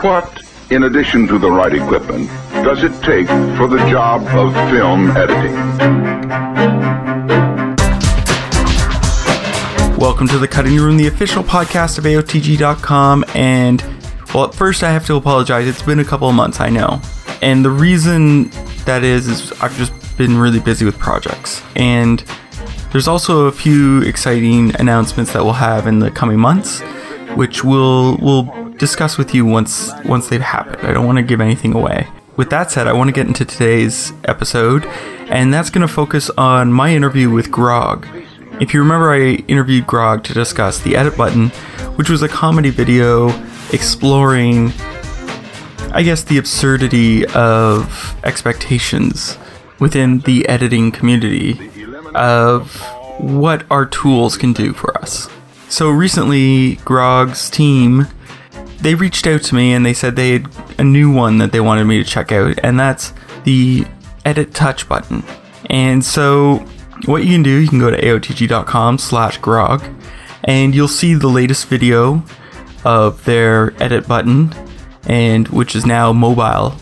What, in addition to the right equipment, does it take for the job of film editing? Welcome to the Cutting Room, the official podcast of AOTG.com. And, well, at first I have to apologize. It's been a couple of months, I know. And the reason that is, is I've just been really busy with projects. And there's also a few exciting announcements that we'll have in the coming months, which we'll, we'll discuss with you once, once they've happened. I don't want to give anything away. With that said, I want to get into today's episode, and that's going to focus on my interview with Grog. If you remember, I interviewed Grog to discuss the edit button, which was a comedy video exploring, I guess, the absurdity of expectations within the editing community of what our tools can do for us. So recently, Grog's team they reached out to me and they said they had a new one that they wanted me to check out, and that's the edit touch button. And so what you can do, you can go to aotg.com slash grog and you'll see the latest video of their edit button and which is now mobile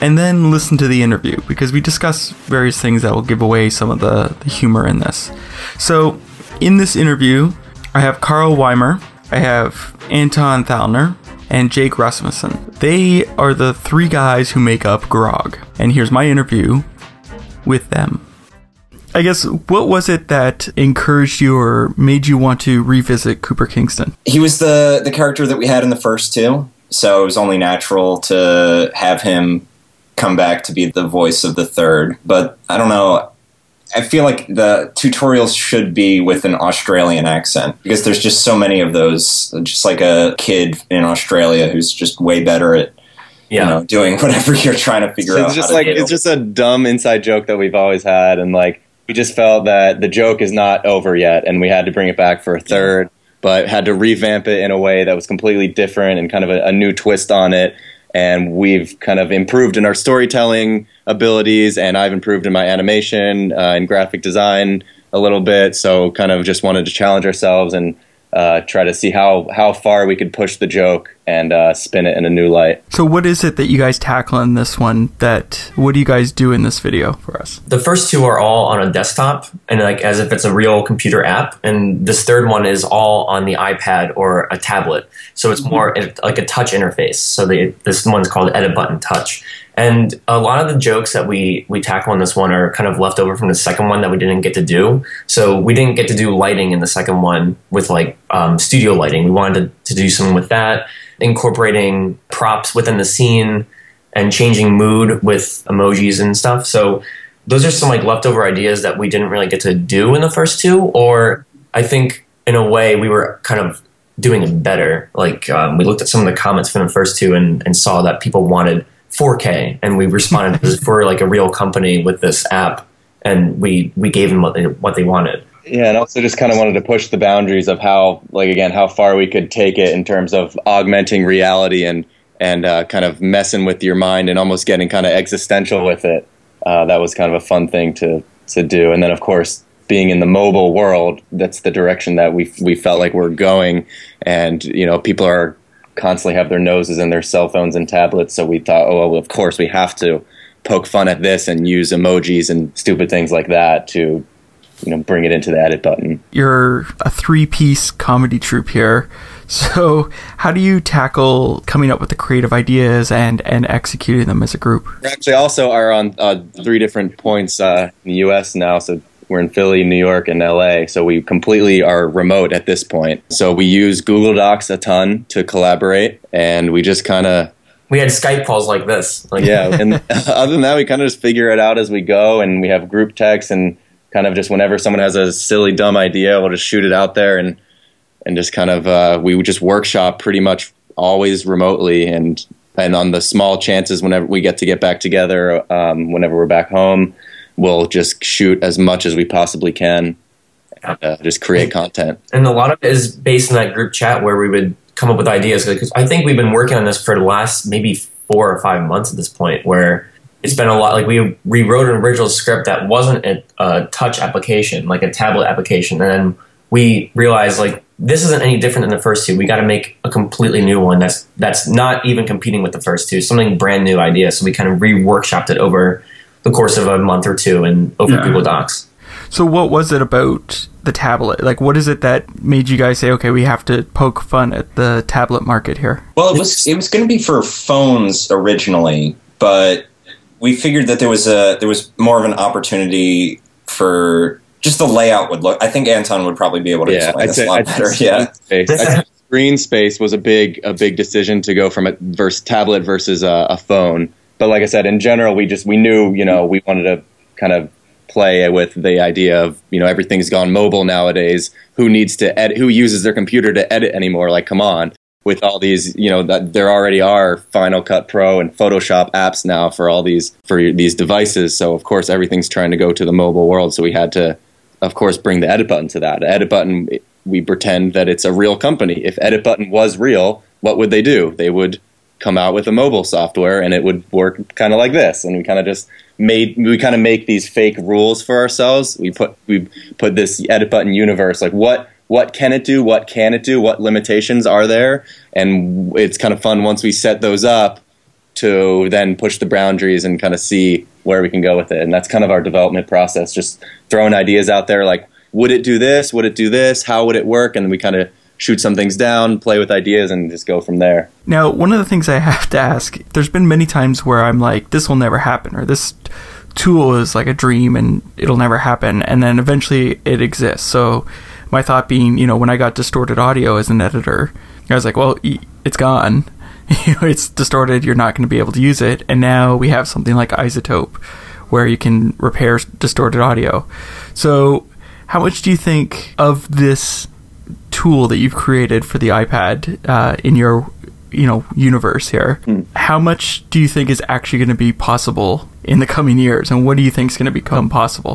and then listen to the interview because we discuss various things that will give away some of the, the humor in this. So, in this interview, I have Karl Weimar, I have Anton Thallner, and Jake Rasmussen. They are the three guys who make up Grog. And here's my interview with them. I guess what was it that encouraged you or made you want to revisit Cooper Kingston? He was the the character that we had in the first two, so it was only natural to have him come back to be the voice of the third. But I don't know. I feel like the tutorials should be with an Australian accent because there's just so many of those. Just like a kid in Australia who's just way better at Yeah. you know doing whatever you're trying to figure out. it's just how to like do. it's just a dumb inside joke that we've always had and like we just felt that the joke is not over yet and we had to bring it back for a third but had to revamp it in a way that was completely different and kind of a, a new twist on it and we've kind of improved in our storytelling abilities and i've improved in my animation uh, and graphic design a little bit. So kind of just wanted to challenge ourselves and uh, try to see how, how far we could push the joke and uh, spin it in a new light So, what is it that you guys tackle in this one? That what do you guys do in this video for us? The first two are all on a desktop and like as if it's a real computer app, and this third one is all on the iPad or a tablet. So it's more like a touch interface. So the, this one's called Edit Button Touch. And a lot of the jokes that we we tackle in this one are kind of left over from the second one that we didn't get to do. So we didn't get to do lighting in the second one with like um, studio lighting. We wanted to, to do something with that, incorporating props within the scene and changing mood with emojis and stuff. So those are some like leftover ideas that we didn't really get to do in the first two. Or I think in a way we were kind of doing it better. Like um, we looked at some of the comments from the first two and, and saw that people wanted 4K, and we responded as if we're like a real company with this app, and we we gave them what they, what they wanted. Yeah, and also just kind of wanted to push the boundaries of how, like again, how far we could take it in terms of augmenting reality and and uh, kind of messing with your mind and almost getting kind of existential with it. Uh, that was kind of a fun thing to to do. And then, of course, being in the mobile world, that's the direction that we we felt like we're going. And you know, people are constantly have their noses in their cell phones and tablets. So we thought, oh, well, of course, we have to poke fun at this and use emojis and stupid things like that to you know bring it into the edit button. You're a three piece comedy troupe here. So, how do you tackle coming up with the creative ideas and, and executing them as a group? We actually also are on uh, three different points uh, in the U.S. now. So we're in Philly, New York, and L.A. So we completely are remote at this point. So we use Google Docs a ton to collaborate, and we just kind of We had Skype calls like this. Like, yeah. And other than that, we kind of just figure it out as we go, and we have group texts and kind of just whenever someone has a silly dumb idea, we'll just shoot it out there and and just kind of uh, we would just workshop pretty much always remotely and and on the small chances whenever we get to get back together um, whenever we're back home we'll just shoot as much as we possibly can and, uh, just create content and a lot of it is based in that group chat where we would come up with ideas because I think we've been working on this for the last maybe four or five months at this point where it's been a lot like we rewrote an original script that wasn't a, a touch application like a tablet application and then we realized like this isn't any different than the first two. We got to make a completely new one that's that's not even competing with the first two. Something brand new idea. So we kind of re-workshopped it over the course of a month or two and over Yeah. Google Docs. So what was it about the tablet? Like, what is it that made you guys say, okay, we have to poke fun at the tablet market here? Well, it was it was going to be for phones originally, but we figured that there was a there was more of an opportunity for just the layout would look. I think Anton would probably be able to Yeah, explain I'd this say, a lot I'd say better. Yeah, screen space. I'd screen space was a big a big decision to go from a versus tablet versus a, a phone. But like I said, in general, we just we knew you know we wanted to kind of play with the idea of you know everything's gone mobile nowadays. Who needs to edit? Who uses their computer to edit anymore? Like, come on. With all these, you know, that there already are Final Cut Pro and Photoshop apps now for all these for these devices. So of course everything's trying to go to the mobile world. So we had to of course, bring the edit button to that. Edit button, we pretend that it's a real company. If edit button was real, what would they do? They would come out with a mobile software and it would work kind of like this. And we kind of just made, we kind of make these fake rules for ourselves. We put, we put this edit button universe, like what, what can it do? What can it do? What limitations are there? And it's kind of fun once we set those up to then push the boundaries and kind of see where we can go with it. And that's kind of our development process, just throwing ideas out there like, would it do this? Would it do this? How would it work? And we kind of shoot some things down, play with ideas, and just go from there. Now, one of the things I have to ask, there's been many times where I'm like, this will never happen, or this tool is like a dream and it'll never happen, and then eventually it exists. So, my thought being, you know, when I got distorted audio as an editor, I was like, well, it's gone. You know, it's distorted, you're not going to be able to use it. And now we have something like iZotope where you can repair distorted audio. So, how much do you think of this tool that you've created for the iPad uh, in your you know universe here? How much do you think is actually going to be possible in the coming years, and what do you think is going to become possible?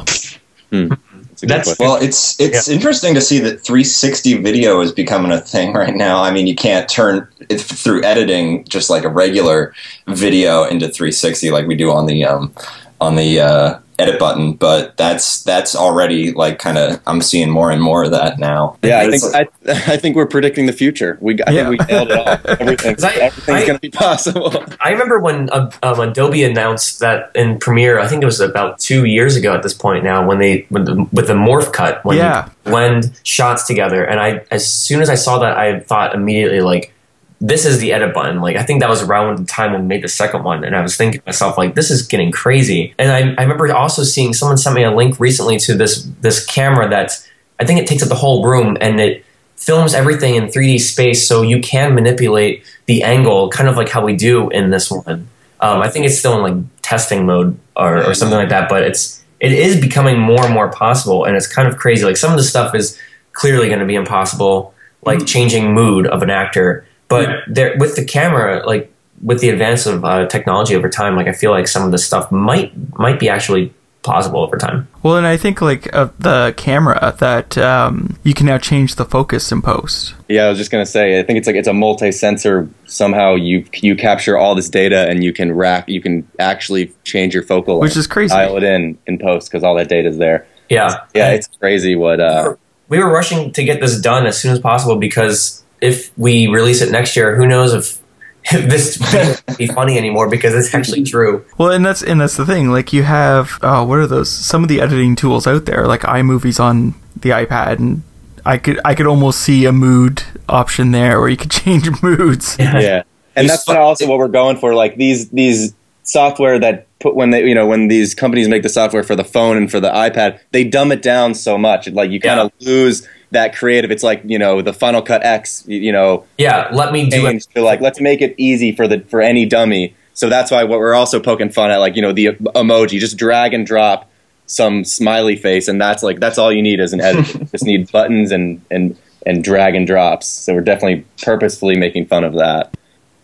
That's That's- Well, it's it's interesting to see that 360 video is becoming a thing right now. I mean, you can't turn it through editing just like a regular video into 360 like we do on the um, on the uh, edit button, but that's that's already like kind of I'm seeing more and more of that now. yeah, I think like- I, I think we're predicting the future. We I Yeah. think we nailed it all. Everything's, 'Cause I- everything's I- going to be possible. I remember when uh, um, Adobe announced that in Premiere. I think it was about two years ago at this point now when they with the, with the morph cut when Yeah. you blend shots together. And I as soon as I saw that, I thought immediately like, this is the edit button. Like I think that was around the time when we made the second one, and I was thinking to myself like, this is getting crazy. And I, I remember also seeing someone sent me a link recently to this this camera that's I think it takes up the whole room and it films everything in 3D space, so you can manipulate the angle, kind of like how we do in this one. Um, I think it's still in like testing mode or, or something like that, but it's it is becoming more and more possible, and it's kind of crazy. Like some of the stuff is clearly going to be impossible, like changing mood of an actor. But there, with the camera, like with the advance of uh, technology over time, like I feel like some of this stuff might might be actually plausible over time. Well, and I think like of the camera that um, you can now change the focus in post. Yeah, I was just gonna say. I think it's like it's a multi-sensor. Somehow you you capture all this data and you can rack. You can actually change your focal length, Which is crazy. Dial it in in post because all that data is there. Yeah, Yeah, it's crazy what. Uh, we were rushing to get this done as soon as possible because if we release it next year, who knows if, if this won't be funny anymore because it's actually true. Well, and that's and that's the thing. Like you have, oh, what are those? Some of the editing tools out there, like iMovie's on the iPad, and I could I could almost see a mood option there where you could change moods. yeah, and that's what also what we're going for. Like these these software that put when they you know when these companies make the software for the phone and for the iPad, they dumb it down so much. Like you kind of lose that creative. It's like you know the Final Cut X. You know Yeah, let me do it. to like let's make it easy for the for any dummy. So that's why what we're also poking fun at, like you know the emoji, just drag and drop some smiley face, and that's like that's all you need as an editor. just need buttons and and and drag and drops. So we're definitely purposefully making fun of that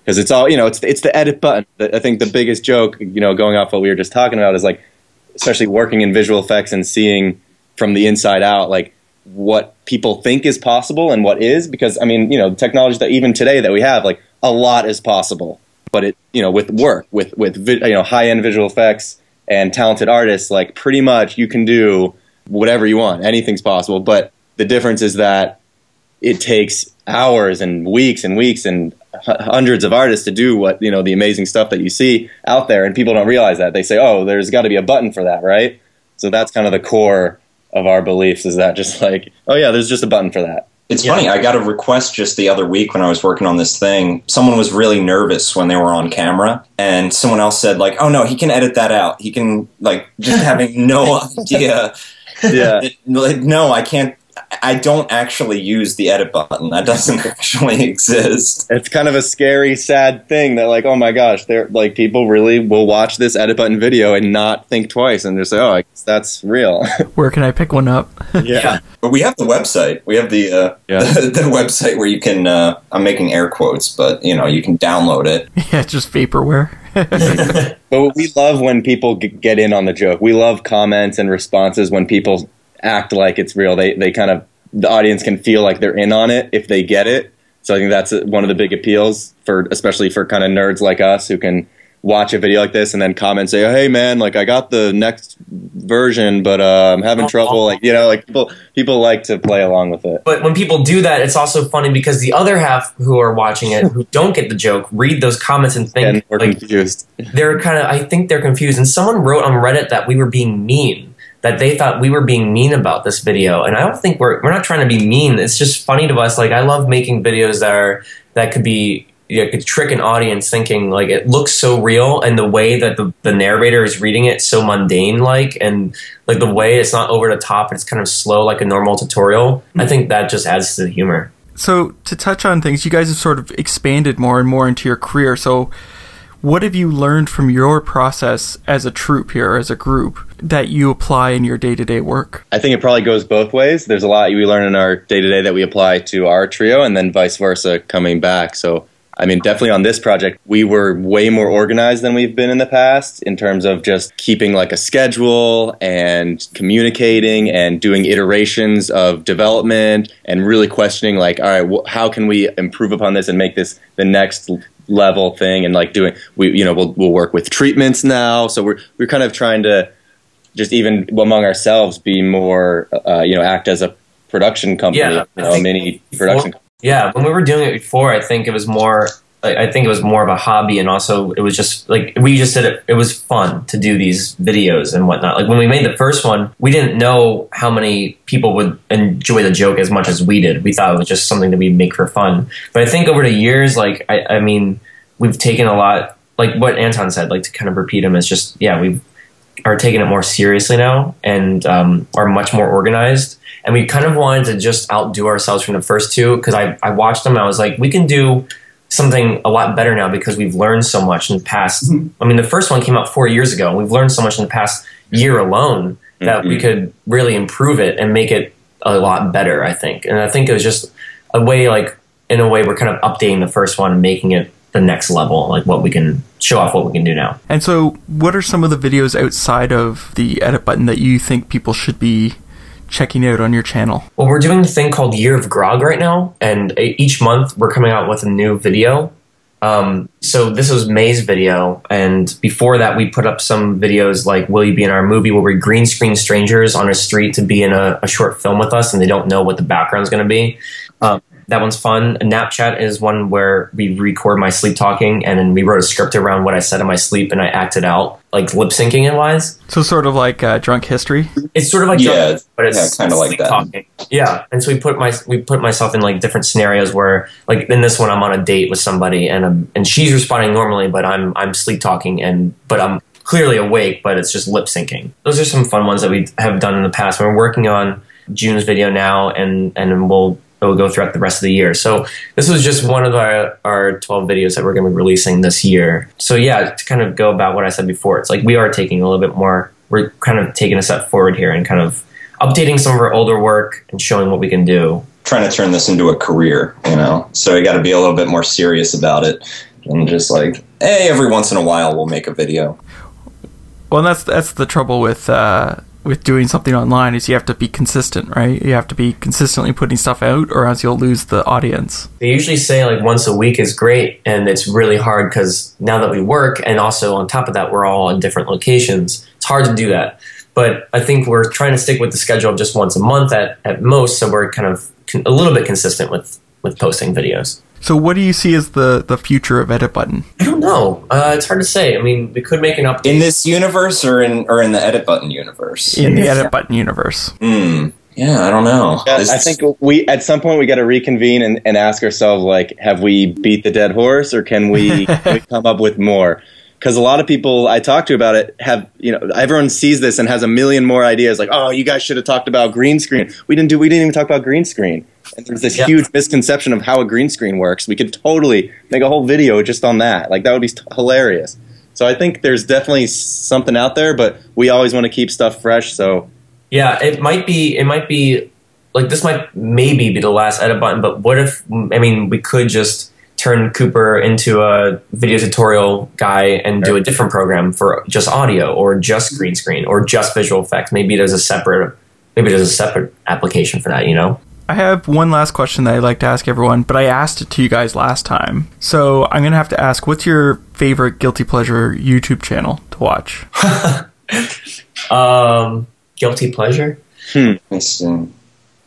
because it's all you know. It's it's the edit button. I think the biggest joke, you know, going off what we were just talking about, is like especially working in visual effects and seeing from the inside out, like what people think is possible and what is because I mean, you know, the technology that even today that we have, like a lot is possible, but it, you know, with work, with with you know, high end visual effects and talented artists, like pretty much you can do whatever you want. Anything's possible, but the difference is that it takes hours and weeks and weeks and hundreds of artists to do what you know the amazing stuff that you see out there, and people don't realize that. They say, "Oh, there's got to be a button for that, right?" So that's kind of the core of our beliefs is that just like, oh yeah, there's just a button for that. It's Yeah. funny. I got a request just the other week when I was working on this thing. Someone was really nervous when they were on camera, and someone else said like, "Oh no, he can edit that out. He can like just having no idea." Yeah. like, no, I can't. I don't actually use the edit button. That doesn't actually exist. it's kind of a scary, sad thing that like, oh my gosh, they're like people really will watch this edit button video and not think twice and just say, oh, I guess that's real. Where can I pick one up? yeah. But we have the website. We have the uh, Yeah. the, the website where you can. Uh, I'm making air quotes, but you know you can download it. yeah, just vaporware. But we love when people g- get in on the joke. We love comments and responses when people act like it's real. They they kind of the audience can feel like they're in on it if they get it. So I think that's one of the big appeals for especially for kind of nerds like us who can watch a video like this and then comment and say, "Hey man, like I got the next version, but uh, I'm having trouble." Like you know, like people people like to play along with it. But when people do that, it's also funny because the other half who are watching it, who don't get the joke, read those comments and think And we're like confused. they're kind of. I think they're confused. And someone wrote on Reddit that we were being mean. That they thought we were being mean about this video, and I don't think we're we're not trying to be mean. It's just funny to us. Like I love making videos that are that could be you know, could trick an audience thinking like it looks so real, and the way that the the narrator is reading it so mundane like, and like the way it's not over the top, it's kind of slow like a normal tutorial. I think that just adds to the humor. So, to touch on things, you guys have sort of expanded more and more into your career. So, what have you learned from your process as a troupe here, as a group, that you apply in your day to day work? I think it probably goes both ways. There's a lot we learn in our day to day that we apply to our trio, and then vice versa coming back. So, I mean, definitely on this project, we were way more organized than we've been in the past in terms of just keeping like a schedule and communicating and doing iterations of development and really questioning, like, all right, wh- how can we improve upon this and make this the next level thing? And like doing, we, you know, we'll, we'll work with treatments now. So we're, we're kind of trying to, just even among ourselves be more uh, you know act as a production company Yeah, you know, a mini before- production Yeah, when we were doing it before, I think it was more. I think it was more of a hobby, and also it was just like we just did it. It was fun to do these videos and whatnot. Like when we made the first one, we didn't know how many people would enjoy the joke as much as we did. We thought it was just something that we'd make for fun. But I think over the years, like I, I mean, we've taken a lot. Like what Anton said, like to kind of repeat him is just yeah, we are taking it more seriously now and um, are much more organized. And we kind of wanted to just outdo ourselves from the first two because I, I watched them I was like, we can do something a lot better now because we've learned so much in the past. Mm-hmm. I mean, the first one came out four years ago. and We've learned so much in the past year alone that we mm-hmm. could really improve it and make it a lot better, I think. And I think it was just a way, like, in a way, we're kind of updating the first one and making it the next level, like what we can show off what we can do now. And so, what are some of the videos outside of the edit button that you think people should be checking out on your channel? Well, we're doing a thing called Year of Grog right now, and each month we're coming out with a new video. Um, so this was May's video, and before that, we put up some videos like "Will you be in our movie?" where we green screen strangers on a street to be in a, a short film with us, and they don't know what the background's going to be. Um, that one's fun. Napchat is one where we record my sleep talking, and then we wrote a script around what I said in my sleep, and I acted out like lip syncing and lines. So, sort of like uh, drunk history. It's sort of like Yeah, Drunk, but it's yeah, kinda like that. talking. Yeah, and so we put my we put myself in like different scenarios where like in this one I'm on a date with somebody and um and she's responding normally, but I'm I'm sleep talking and but I'm clearly awake, but it's just lip syncing. Those are some fun ones that we have done in the past. We're working on June's video now, and and we'll it will go throughout the rest of the year. So this was just one of our, our 12 videos that we're going to be releasing this year. So yeah, to kind of go about what I said before, it's like we are taking a little bit more, we're kind of taking a step forward here and kind of updating some of our older work and showing what we can do. Trying to turn this into a career, you know. So you got to be a little bit more serious about it, and just like, hey, every once in a while we'll make a video. Well, that's that's the trouble with uh, with doing something online is you have to be consistent, right? You have to be consistently putting stuff out, or else you'll lose the audience. They usually say like once a week is great, and it's really hard because now that we work, and also on top of that, we're all in different locations. It's hard to do that. But I think we're trying to stick with the schedule of just once a month at, at most, so we're kind of con- a little bit consistent with with posting videos. So, what do you see as the the future of Edit Button? I don't know. Uh, it's hard to say. I mean, we could make an update. In this universe or in or in the edit button universe? in the Edit Button universe? Hmm. Yeah, I don't know. Yeah, I think we at some point we got to reconvene and, and ask ourselves like, have we beat the dead horse, or can we, can we come up with more? Because a lot of people I talk to about it have, you know, everyone sees this and has a million more ideas. Like, oh, you guys should have talked about green screen. We didn't do. We didn't even talk about green screen. And there's this Yeah. huge misconception of how a green screen works. We could totally make a whole video just on that. Like that would be t- hilarious. So I think there's definitely something out there, but we always want to keep stuff fresh. So Yeah, it might be. It might be like this. Might maybe be the last edit button. But what if? I mean, we could just turn Cooper into a video tutorial guy and do a different program for just audio or just green screen or just visual effects. Maybe there's a separate. Maybe there's a separate application for that. You know. I have one last question that I'd like to ask everyone, but I asked it to you guys last time. So I'm going to have to ask what's your favorite Guilty Pleasure YouTube channel to watch? Um, guilty pleasure. It's, um,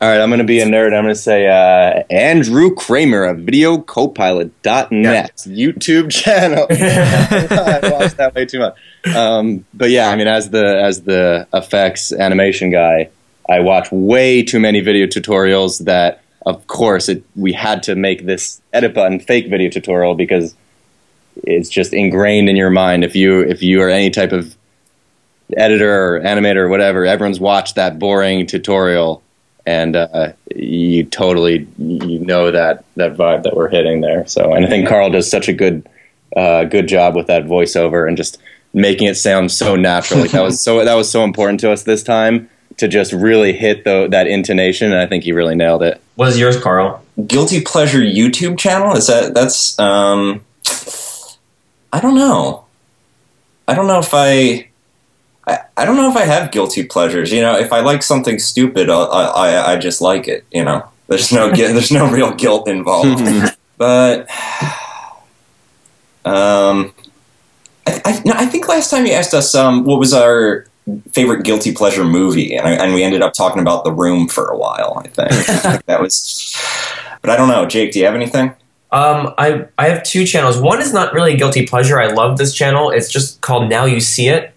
All right, I'm going to be a nerd. I'm going to say uh, Andrew Kramer of VideoCopilot.net YouTube channel. I watched that way too much. Um, but yeah, I mean, as the as the effects animation guy, I watch way too many video tutorials. That, of course, it, we had to make this edit button fake video tutorial because it's just ingrained in your mind. If you if you are any type of editor or animator or whatever, everyone's watched that boring tutorial and uh, you totally you know that that vibe that we're hitting there. So, and I think Karl does such a good uh, good job with that voiceover and just making it sound so natural. Like that was so that was so important to us this time to just really hit the, that intonation, and I think he really nailed it. What is yours, Karl? guilty pleasure YouTube channel? Is that that's? Um, I don't know. I don't know if I. I, I don't know if I have guilty pleasures. You know, if I like something stupid, I I, I just like it. You know, there's no there's no real guilt involved. but um, I I, no, I think last time you asked us um what was our favorite guilty pleasure movie, and I, and we ended up talking about The Room for a while. I think that was. But I don't know, Jake. Do you have anything? Um, I I have two channels. One is not really a guilty pleasure. I love this channel. It's just called Now You See It,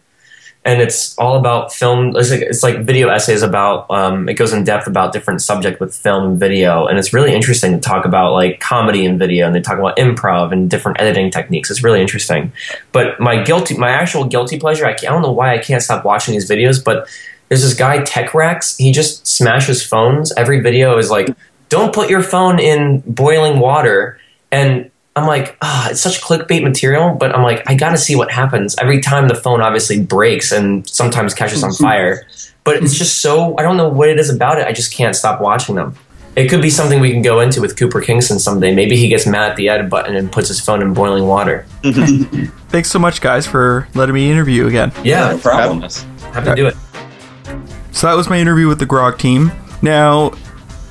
and it's all about film. It's like, it's like video essays about. Um, it goes in depth about different subject with film and video, and it's really interesting to talk about like comedy and video, and they talk about improv and different editing techniques. It's really interesting. But my guilty, my actual guilty pleasure, I, I don't know why I can't stop watching these videos, but there's this guy TechRax. He just smashes phones. Every video is like, "Don't put your phone in boiling water." And I'm like, ah, it's such clickbait material, but I'm like, I gotta see what happens every time the phone obviously breaks and sometimes catches on fire. But it's just so I don't know what it is about it. I just can't stop watching them. It could be something we can go into with Cooper Kingston someday. Maybe he gets mad at the edit button and puts his phone in boiling water. Thanks so much, guys, for letting me interview you again. Yeah, No problem. have to do it. So that was my interview with the Grog team. Now,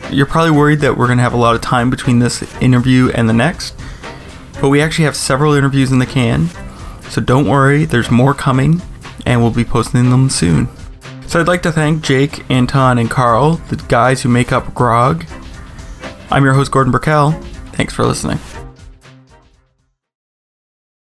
you're probably worried that we're going to have a lot of time between this interview and the next, but we actually have several interviews in the can. So don't worry, there's more coming, and we'll be posting them soon. So I'd like to thank Jake, Anton, and Karl, the guys who make up Grog. I'm your host, Gordon Burkell. Thanks for listening.